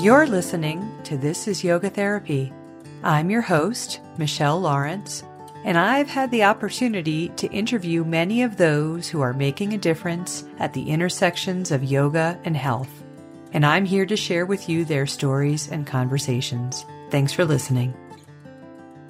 You're listening to This is Yoga Therapy. I'm your host, Michelle Lawrence, and I've had the opportunity to interview many of those who are making a difference at the intersections of yoga and health. And I'm here to share with you their stories and conversations. Thanks for listening.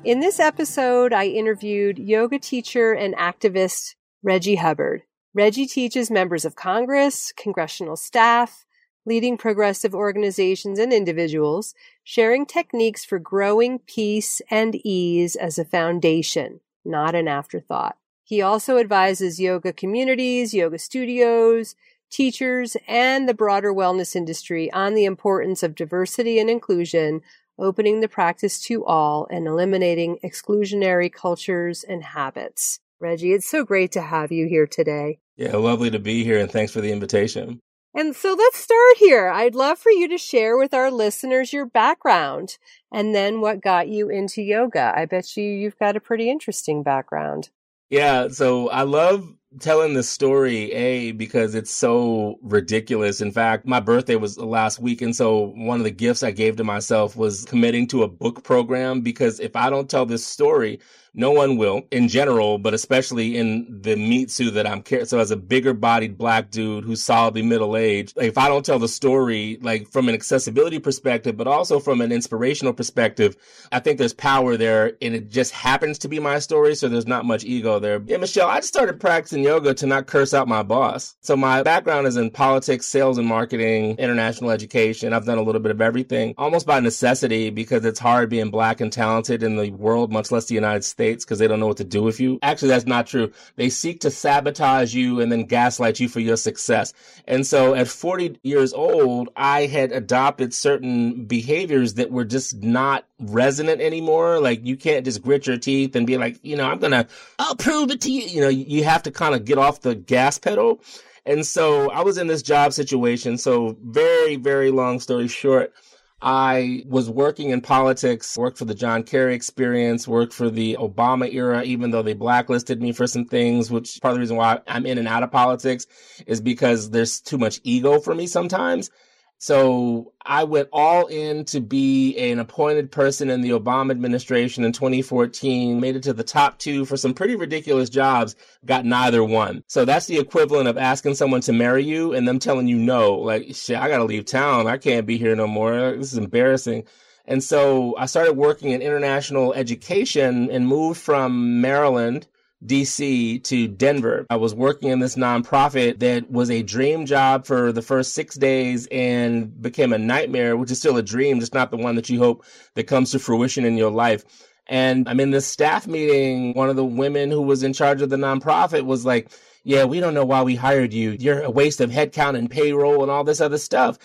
In this episode, I interviewed yoga teacher and activist Reggie Hubbard. Reggie teaches members of Congress, congressional staff, leading progressive organizations and individuals, sharing techniques for growing peace and ease as a foundation, not an afterthought. He also advises yoga communities, yoga studios, teachers, and the broader wellness industry on the importance of diversity and inclusion, opening the practice to all and eliminating exclusionary cultures and habits. Reggie, it's so great to have you here today. Yeah, lovely to be here and thanks for the invitation. And so let's start here. I'd love for you to share with our listeners your background and then what got you into yoga. I bet you you've got a pretty interesting background. Yeah, so I love telling this story, A, because it's so ridiculous. In fact, my birthday was last week. And so one of the gifts I gave to myself was committing to a book program because if I don't tell this story, no one will in general, but especially in the meat suit that I'm carrying. So as a bigger bodied black dude who's solidly middle aged, like if I don't tell the story, like from an accessibility perspective, but also from an inspirational perspective, I think there's power there and it just happens to be my story. So there's not much ego there. Yeah, Michelle, I just started practicing yoga to not curse out my boss. So my background is in politics, sales and marketing, international education. I've done a little bit of everything almost by necessity because it's hard being black and talented in the world, much less the United States Because they don't know what to do with you. Actually, that's not true. They seek to sabotage you and then gaslight you for your success. And so at 40 years old, I had adopted certain behaviors that were just not resonant anymore. Like you can't just grit your teeth and be like, you know, I'm going to, I'll prove it to you. You know, you have to kind of get off the gas pedal. And so I was in this job situation. So very, very long story short, I was working in politics, worked for the John Kerry experience, worked for the Obama era, even though they blacklisted me for some things, which part of the reason why I'm in and out of politics is because there's too much ego for me sometimes. So I went all in to be an appointed person in the Obama administration in 2014, made it to the top two for some pretty ridiculous jobs, got neither one. So that's the equivalent of asking someone to marry you and them telling you no. Like, shit, I gotta leave town. I can't be here no more. This is embarrassing. And so I started working in international education and moved from Maryland DC to Denver. I was working in this nonprofit that was a dream job for the first six days and became a nightmare, which is still a dream, just not the one that you hope that comes to fruition in your life. And I'm in this staff meeting. One of the women who was in charge of the nonprofit was like, yeah, we don't know why we hired you. You're a waste of headcount and payroll and all this other stuff.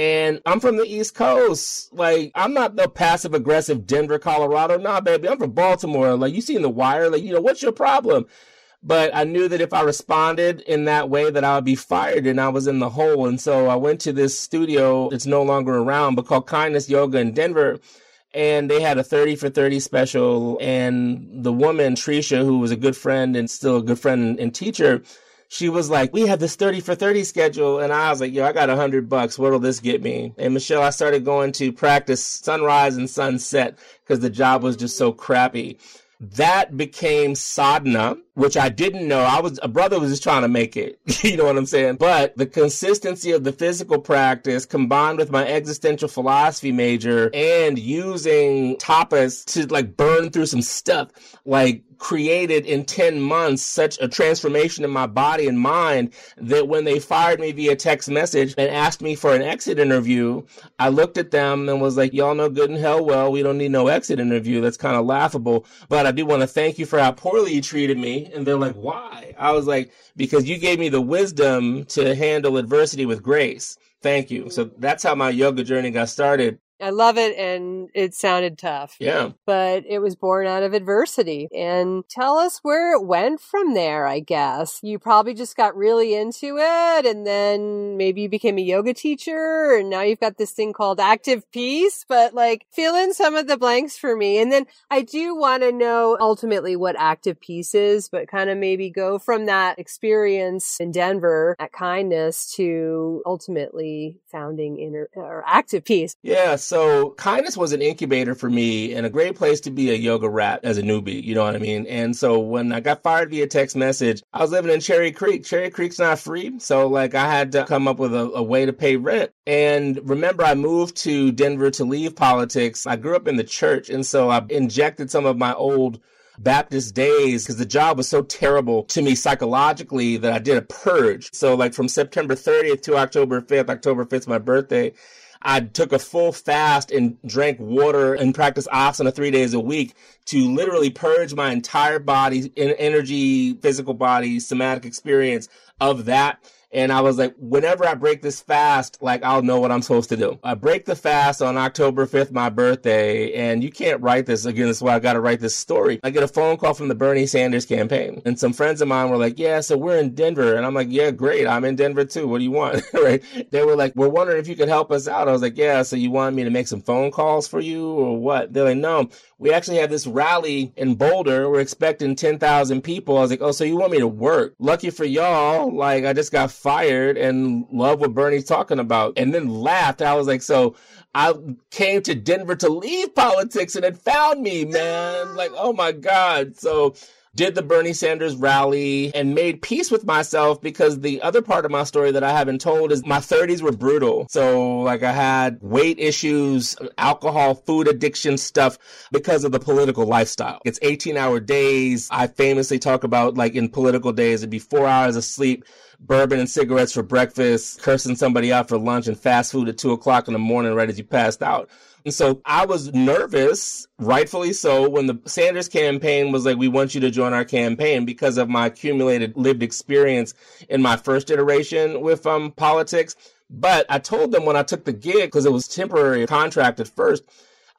And I'm from the East Coast. Like, I'm not the passive aggressive Denver, Colorado. Nah, baby, I'm from Baltimore. Like, you seen the wire? Like, you know, what's your problem? But I knew that if I responded in that way, that I would be fired and I was in the hole. And so I went to this studio It's no longer around, but called Kindness Yoga in Denver. And they had a 30 for 30 special. And the woman, Trisha, who was a good friend and still a good friend and teacher, she was like, we have this 30 for 30 schedule. And I was like, yo, I got a hundred bucks. What'll this get me? And Michelle, I started going to practice sunrise and sunset because the job was just so crappy. That became sadhana, which I didn't know. I was, a brother was just trying to make it. you know what I'm saying? But the consistency of the physical practice combined with my existential philosophy major and using tapas to like burn through some stuff, like created in 10 months such a transformation in my body and mind that when they fired me via text message and asked me for an exit interview, I looked at them and was like, y'all know good and hell well, we don't need no exit interview. That's kind of laughable. But I do want to thank you for how poorly you treated me. And they're like, why? I was like, because you gave me the wisdom to handle adversity with grace. Thank you. So that's how my yoga journey got started. I love it. And it sounded tough. Yeah. But it was born out of adversity. And tell us where it went from there, I guess. You probably just got really into it and then maybe you became a yoga teacher and now you've got this thing called active peace. But like fill in some of the blanks for me. And then I do want to know ultimately what active peace is, but kind of maybe go from that experience in Denver at kindness to ultimately founding inner or active peace. Yeah. So kindness was an incubator for me and a great place to be a yoga rat as a newbie. You know what I mean? And so when I got fired via text message, I was living in Cherry Creek. Cherry Creek's not free. So like I had to come up with a, a way to pay rent. And remember, I moved to Denver to leave politics. I grew up in the church. And so I injected some of my old Baptist days because the job was so terrible to me psychologically that I did a purge. So like from September 30th to October 5th, October 5th, my birthday, I took a full fast and drank water and practiced asana three days a week to literally purge my entire body, energy, physical body, somatic experience of that and I was like, whenever I break this fast, like I'll know what I'm supposed to do. I break the fast on October 5th, my birthday, and you can't write this again. That's why I got to write this story. I get a phone call from the Bernie Sanders campaign, and some friends of mine were like, "Yeah, so we're in Denver," and I'm like, "Yeah, great. I'm in Denver too. What do you want?" right? They were like, "We're wondering if you could help us out." I was like, "Yeah, so you want me to make some phone calls for you or what?" They're like, "No, we actually have this rally in Boulder. We're expecting 10,000 people." I was like, "Oh, so you want me to work?" Lucky for y'all, like I just got fired and love what Bernie's talking about and then laughed. I was like, so I came to Denver to leave politics and it found me, man. Like, oh my God. So did the Bernie Sanders rally and made peace with myself because the other part of my story that I haven't told is my 30s were brutal. So like I had weight issues, alcohol, food addiction stuff because of the political lifestyle. It's 18 hour days. I famously talk about like in political days, it'd be four hours of sleep bourbon and cigarettes for breakfast, cursing somebody out for lunch, and fast food at two o'clock in the morning right as you passed out. And so I was nervous, rightfully so, when the Sanders campaign was like, we want you to join our campaign because of my accumulated lived experience in my first iteration with um, politics. But I told them when I took the gig, because it was temporary contract at first,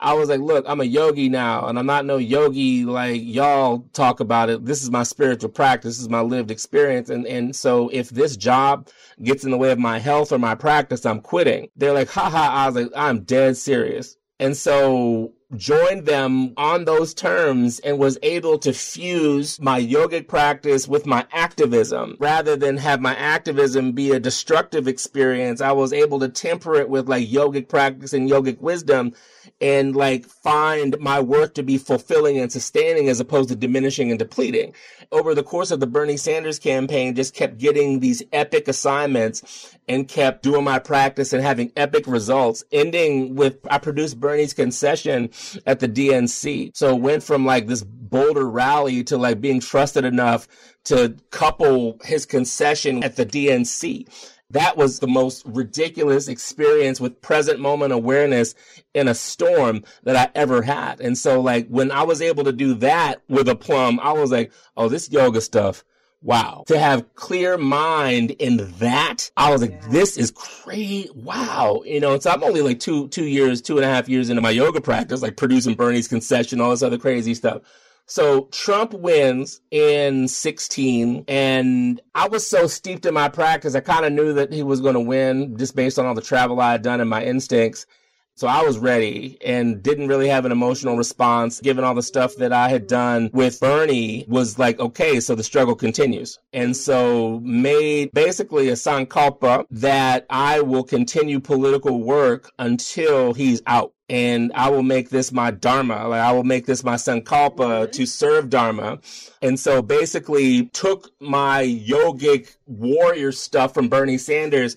I was like, look, I'm a yogi now, and I'm not no yogi like y'all talk about it. This is my spiritual practice. This is my lived experience. And, and so if this job gets in the way of my health or my practice, I'm quitting. They're like, haha. I was like, I'm dead serious. And so joined them on those terms and was able to fuse my yogic practice with my activism rather than have my activism be a destructive experience. I was able to temper it with like yogic practice and yogic wisdom and like find my work to be fulfilling and sustaining as opposed to diminishing and depleting. Over the course of the Bernie Sanders campaign, just kept getting these epic assignments and kept doing my practice and having epic results, ending with I produced Bernie's concession at the DNC. So it went from like this Boulder rally to like being trusted enough to couple his concession at the DNC that was the most ridiculous experience with present moment awareness in a storm that I ever had. And so like when I was able to do that with a plum, I was like, oh, this yoga stuff. Wow. To have clear mind in that, I was like, this is crazy. Wow. You know, so I'm only like two, two years, two and a half years into my yoga practice, like producing Bernie's concession, all this other crazy stuff. So Trump wins in 16 and I was so steeped in my practice. I kind of knew that he was going to win just based on all the travel I had done and my instincts. So I was ready and didn't really have an emotional response given all the stuff that I had done with Bernie was like, okay, so the struggle continues. And so made basically a sankalpa that I will continue political work until he's out and I will make this my dharma. Like I will make this my sankalpa mm-hmm. to serve dharma. And so basically took my yogic warrior stuff from Bernie Sanders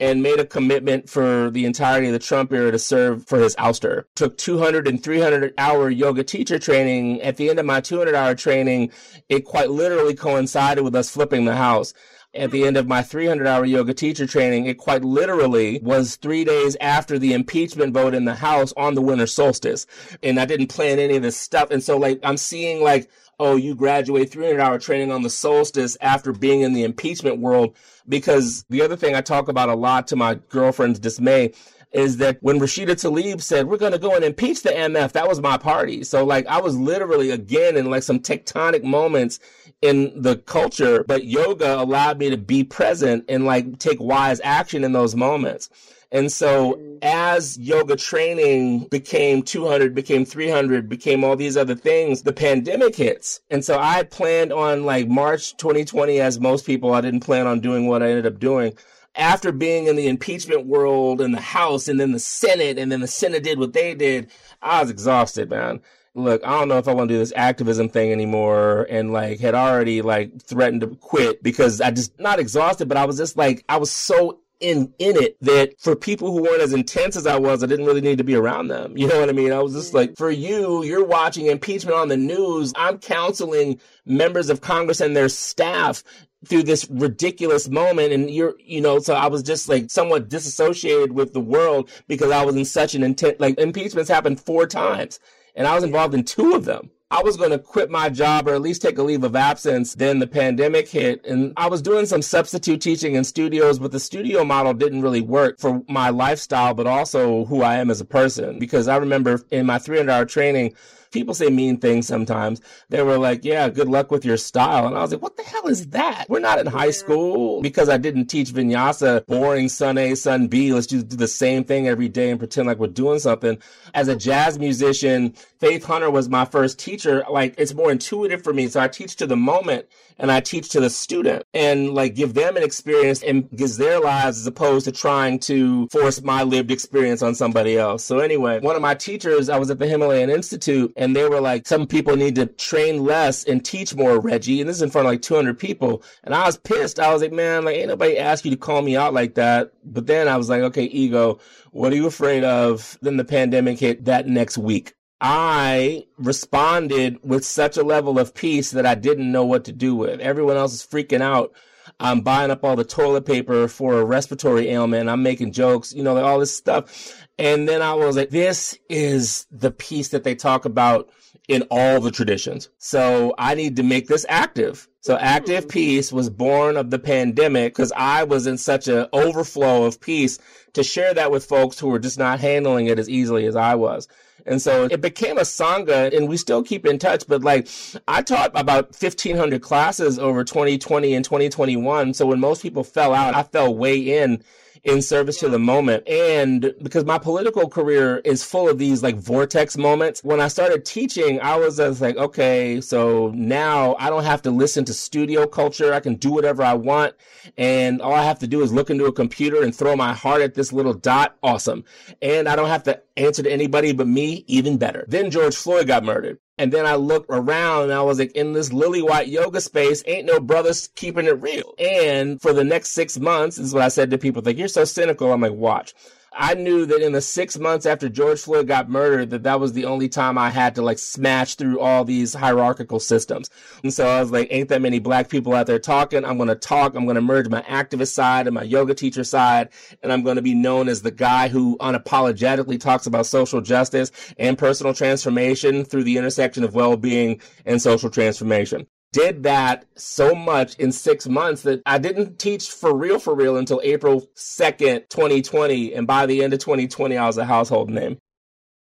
and made a commitment for the entirety of the Trump era to serve for his ouster. Took 200 and 300 hour yoga teacher training. At the end of my 200 hour training, it quite literally coincided with us flipping the house at the end of my 300 hour yoga teacher training, it quite literally was three days after the impeachment vote in the House on the winter solstice. And I didn't plan any of this stuff. And so like, I'm seeing like, oh, you graduate 300 hour training on the solstice after being in the impeachment world. Because the other thing I talk about a lot to my girlfriend's dismay is that when Rashida Tlaib said, we're going to go and impeach the MF, that was my party. So like I was literally again in like some tectonic moments in the culture, but yoga allowed me to be present and like take wise action in those moments. And so as yoga training became 200, became 300, became all these other things, the pandemic hits. And so I planned on like March 2020, as most people, I didn't plan on doing what I ended up doing. After being in the impeachment world and the House and then the Senate and then the Senate did what they did, I was exhausted, man. Look, I don't know if I want to do this activism thing anymore and like had already like threatened to quit because I just not exhausted, but I was just like I was so in in it that for people who weren't as intense as I was, I didn't really need to be around them. You know what I mean? I was just like, for you, you're watching impeachment on the news. I'm counseling members of Congress and their staff through this ridiculous moment and you're you know so i was just like somewhat disassociated with the world because i was in such an intent like impeachments happened four times and i was involved in two of them I was going to quit my job or at least take a leave of absence. Then the pandemic hit and I was doing some substitute teaching in studios, but the studio model didn't really work for my lifestyle, but also who I am as a person. Because I remember in my 300 hour training, people say mean things sometimes. They were like, yeah, good luck with your style. And I was like, what the hell is that? We're not in high school because I didn't teach vinyasa, boring sun A, sun B. Let's just do the same thing every day and pretend like we're doing something. As a jazz musician, Faith Hunter was my first teacher. Like it's more intuitive for me. So I teach to the moment and I teach to the student and like give them an experience and gives their lives as opposed to trying to force my lived experience on somebody else. So anyway, one of my teachers, I was at the Himalayan Institute and they were like, some people need to train less and teach more, Reggie. And this is in front of like 200 people. And I was pissed. I was like, man, like ain't nobody asked you to call me out like that. But then I was like, okay, ego, what are you afraid of? Then the pandemic hit that next week. I responded with such a level of peace that I didn't know what to do with. Everyone else is freaking out. I'm buying up all the toilet paper for a respiratory ailment. I'm making jokes, you know, like all this stuff. And then I was like, this is the peace that they talk about in all the traditions. So I need to make this active. So active hmm. peace was born of the pandemic because I was in such an overflow of peace to share that with folks who were just not handling it as easily as I was. And so it became a Sangha and we still keep in touch. But like I taught about 1500 classes over 2020 and 2021. So when most people fell out, I fell way in in service to the moment. And because my political career is full of these like vortex moments, when I started teaching, I was just like, okay, so now I don't have to listen to studio culture. I can do whatever I want. And all I have to do is look into a computer and throw my heart at this little dot. Awesome. And I don't have to answer to anybody but me. Even better. Then George Floyd got murdered. And then I looked around and I was like, in this lily white yoga space, ain't no brothers keeping it real. And for the next six months, this is what I said to people, like, you're so cynical. I'm like, watch. I knew that in the six months after George Floyd got murdered, that that was the only time I had to like smash through all these hierarchical systems. And so I was like, ain't that many black people out there talking. I'm going to talk. I'm going to merge my activist side and my yoga teacher side. And I'm going to be known as the guy who unapologetically talks about social justice and personal transformation through the intersection of well-being and social transformation did that so much in six months that I didn't teach for real, for real until April 2nd, 2020. And by the end of 2020, I was a household name.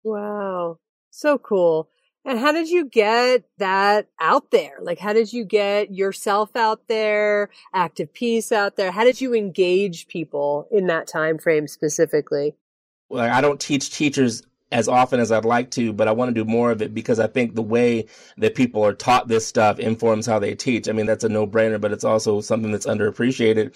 Wow. So cool. And how did you get that out there? Like, how did you get yourself out there, active peace out there? How did you engage people in that time frame specifically? Well, I don't teach teachers as often as I'd like to, but I want to do more of it because I think the way that people are taught this stuff informs how they teach. I mean, that's a no brainer, but it's also something that's underappreciated.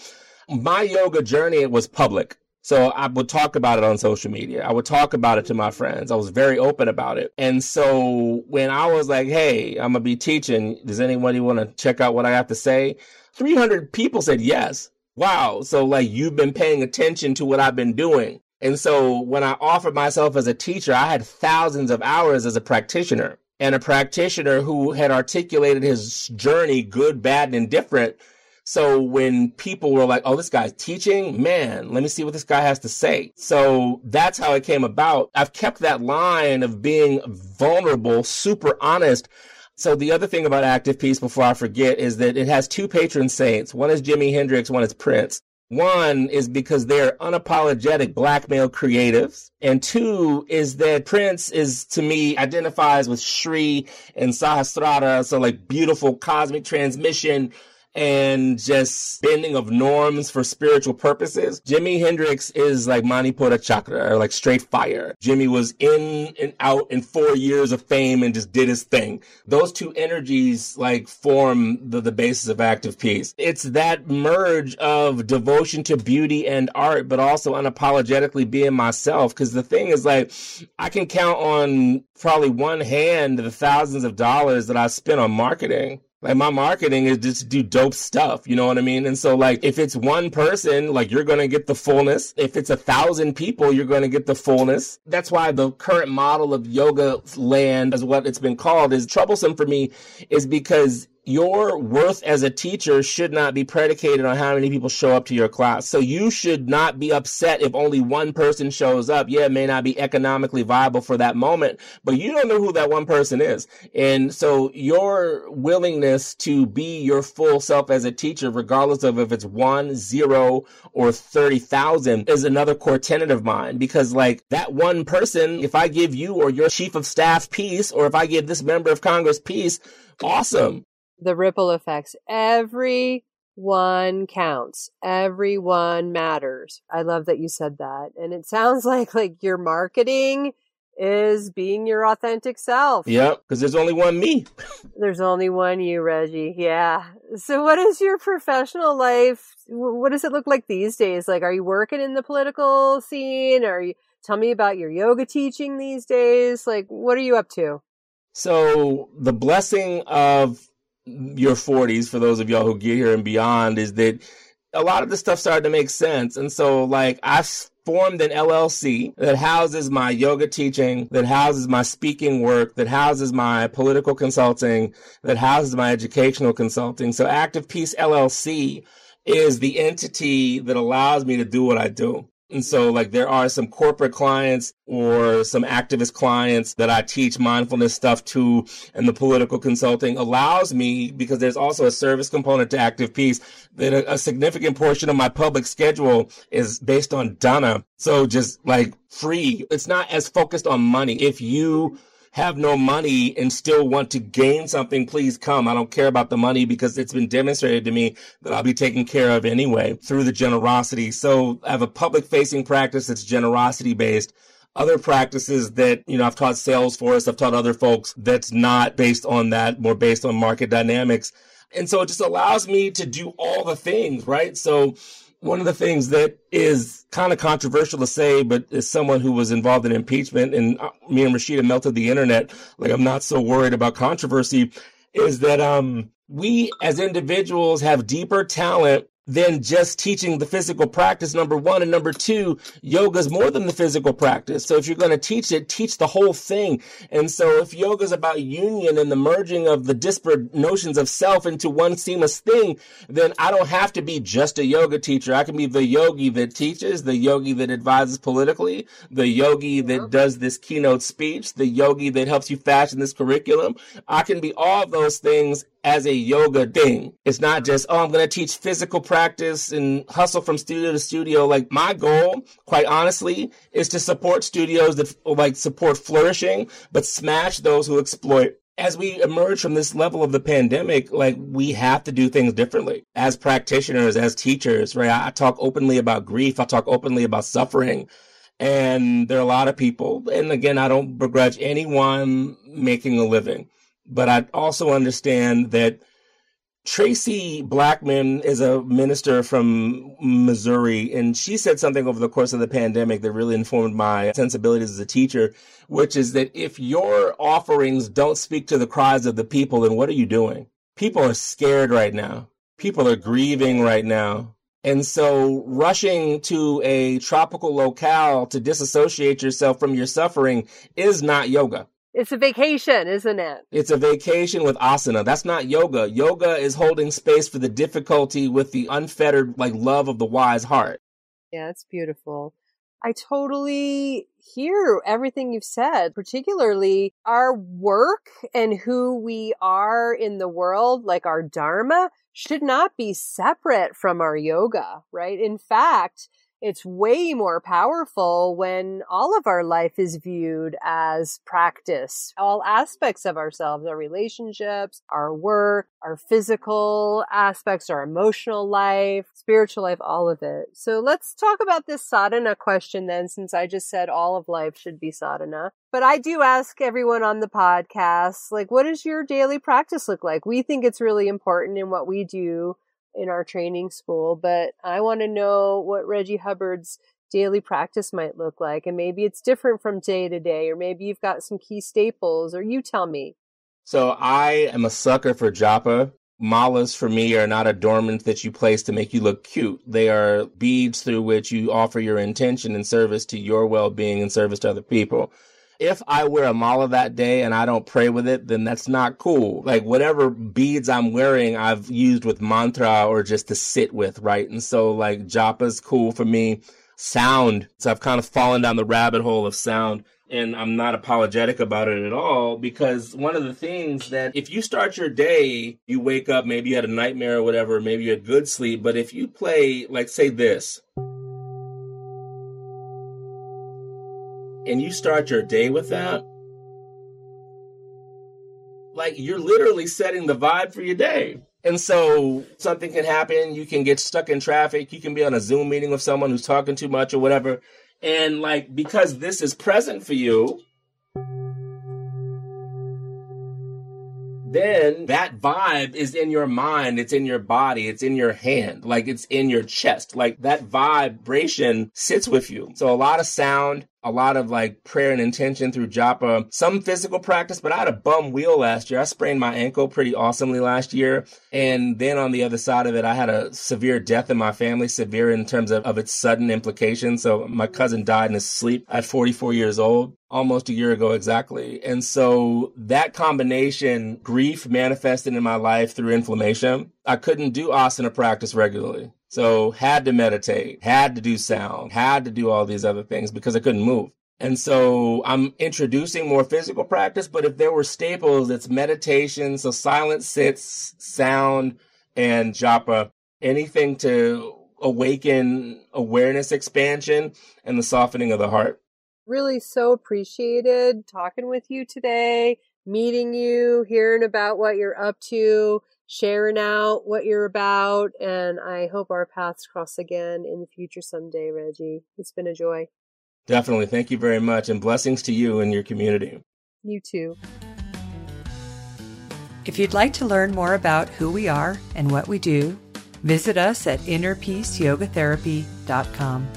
My yoga journey was public. So I would talk about it on social media. I would talk about it to my friends. I was very open about it. And so when I was like, Hey, I'm going to be teaching. Does anybody want to check out what I have to say? 300 people said yes. Wow. So like you've been paying attention to what I've been doing. And so when I offered myself as a teacher, I had thousands of hours as a practitioner and a practitioner who had articulated his journey, good, bad, and indifferent. So when people were like, Oh, this guy's teaching, man, let me see what this guy has to say. So that's how it came about. I've kept that line of being vulnerable, super honest. So the other thing about Active Peace before I forget is that it has two patron saints. One is Jimi Hendrix, one is Prince. One is because they're unapologetic black male creatives. And two is that Prince is, to me, identifies with Sri and Sahasrara. So like beautiful cosmic transmission, and just bending of norms for spiritual purposes. Jimi Hendrix is like Manipura Chakra, or like straight fire. Jimi was in and out in four years of fame and just did his thing. Those two energies like form the, the basis of active peace. It's that merge of devotion to beauty and art, but also unapologetically being myself. Cause the thing is like, I can count on probably one hand the thousands of dollars that I spent on marketing. Like my marketing is just do dope stuff. You know what I mean? And so like if it's one person, like you're going to get the fullness. If it's a thousand people, you're going to get the fullness. That's why the current model of yoga land as what it's been called is troublesome for me is because your worth as a teacher should not be predicated on how many people show up to your class. So you should not be upset if only one person shows up. Yeah, it may not be economically viable for that moment, but you don't know who that one person is. And so your willingness to be your full self as a teacher, regardless of if it's one, zero, or 30,000 is another core tenet of mine because like that one person, if I give you or your chief of staff peace, or if I give this member of Congress peace, awesome the ripple effects. Everyone counts. Everyone matters. I love that you said that. And it sounds like like your marketing is being your authentic self. Yep, because there's only one me. there's only one you, Reggie. Yeah. So what is your professional life? What does it look like these days? Like are you working in the political scene? Are you tell me about your yoga teaching these days? Like what are you up to? So the blessing of your 40s for those of y'all who get here and beyond is that a lot of the stuff started to make sense. And so, like, I formed an LLC that houses my yoga teaching, that houses my speaking work, that houses my political consulting, that houses my educational consulting. So, Active Peace LLC is the entity that allows me to do what I do. And so, like, there are some corporate clients or some activist clients that I teach mindfulness stuff to, and the political consulting allows me, because there's also a service component to Active Peace, that a, a significant portion of my public schedule is based on dana. So, just like free, it's not as focused on money. If you have no money and still want to gain something, please come. I don't care about the money because it's been demonstrated to me that I'll be taken care of anyway through the generosity. So I have a public facing practice that's generosity based other practices that, you know, I've taught Salesforce, I've taught other folks that's not based on that, more based on market dynamics. And so it just allows me to do all the things, right? So one of the things that is kind of controversial to say, but as someone who was involved in impeachment and uh, me and Rashida melted the internet, like I'm not so worried about controversy, is that um we as individuals have deeper talent than just teaching the physical practice, number one. And number two, yoga is more than the physical practice. So if you're going to teach it, teach the whole thing. And so if yoga is about union and the merging of the disparate notions of self into one seamless thing, then I don't have to be just a yoga teacher. I can be the yogi that teaches, the yogi that advises politically, the yogi that does this keynote speech, the yogi that helps you fashion this curriculum. I can be all those things as a yoga thing. It's not just, oh, I'm going to teach physical practice and hustle from studio to studio. Like my goal, quite honestly, is to support studios that like support flourishing, but smash those who exploit. As we emerge from this level of the pandemic, like we have to do things differently as practitioners, as teachers, right? I talk openly about grief. I talk openly about suffering. And there are a lot of people. And again, I don't begrudge anyone making a living but I also understand that Traci Blackmon is a minister from Missouri, and she said something over the course of the pandemic that really informed my sensibilities as a teacher, which is that if your offerings don't speak to the cries of the people, then what are you doing? People are scared right now. People are grieving right now. And so rushing to a tropical locale to disassociate yourself from your suffering is not yoga. It's a vacation, isn't it? It's a vacation with asana. That's not yoga. Yoga is holding space for the difficulty with the unfettered like love of the wise heart. Yeah, it's beautiful. I totally hear everything you've said, particularly our work and who we are in the world, like our dharma, should not be separate from our yoga, right? In fact, it's way more powerful when all of our life is viewed as practice. All aspects of ourselves, our relationships, our work, our physical aspects, our emotional life, spiritual life, all of it. So let's talk about this sadhana question then, since I just said all of life should be sadhana. But I do ask everyone on the podcast, like, what does your daily practice look like? We think it's really important in what we do in our training school, but I want to know what Reggie Hubbard's daily practice might look like. And maybe it's different from day to day, or maybe you've got some key staples, or you tell me. So I am a sucker for japa. Malas for me are not adornments that you place to make you look cute. They are beads through which you offer your intention and service to your well being and service to other people if I wear a mala that day and I don't pray with it, then that's not cool. Like whatever beads I'm wearing, I've used with mantra or just to sit with, right? And so like japa's cool for me. Sound. So I've kind of fallen down the rabbit hole of sound and I'm not apologetic about it at all because one of the things that if you start your day, you wake up, maybe you had a nightmare or whatever, maybe you had good sleep, but if you play, like say this, and you start your day with that, like you're literally setting the vibe for your day. And so something can happen. You can get stuck in traffic. You can be on a Zoom meeting with someone who's talking too much or whatever. And like, because this is present for you, then that vibe is in your mind, it's in your body, it's in your hand, like it's in your chest. Like that vibration sits with you. So a lot of sound, a lot of like prayer and intention through japa, some physical practice, but I had a bum wheel last year. I sprained my ankle pretty awesomely last year. And then on the other side of it, I had a severe death in my family, severe in terms of, of its sudden implications. So my cousin died in his sleep at 44 years old, almost a year ago exactly. And so that combination, grief manifested in my life through inflammation. I couldn't do asana practice regularly. So had to meditate, had to do sound, had to do all these other things because I couldn't move. And so I'm introducing more physical practice, but if there were staples, it's meditation, so silent sits, sound, and japa, anything to awaken awareness expansion and the softening of the heart. Really so appreciated talking with you today, meeting you, hearing about what you're up to sharing out what you're about. And I hope our paths cross again in the future someday, Reggie. It's been a joy. Definitely. Thank you very much. And blessings to you and your community. You too. If you'd like to learn more about who we are and what we do, visit us at innerpeaceyogatherapy.com.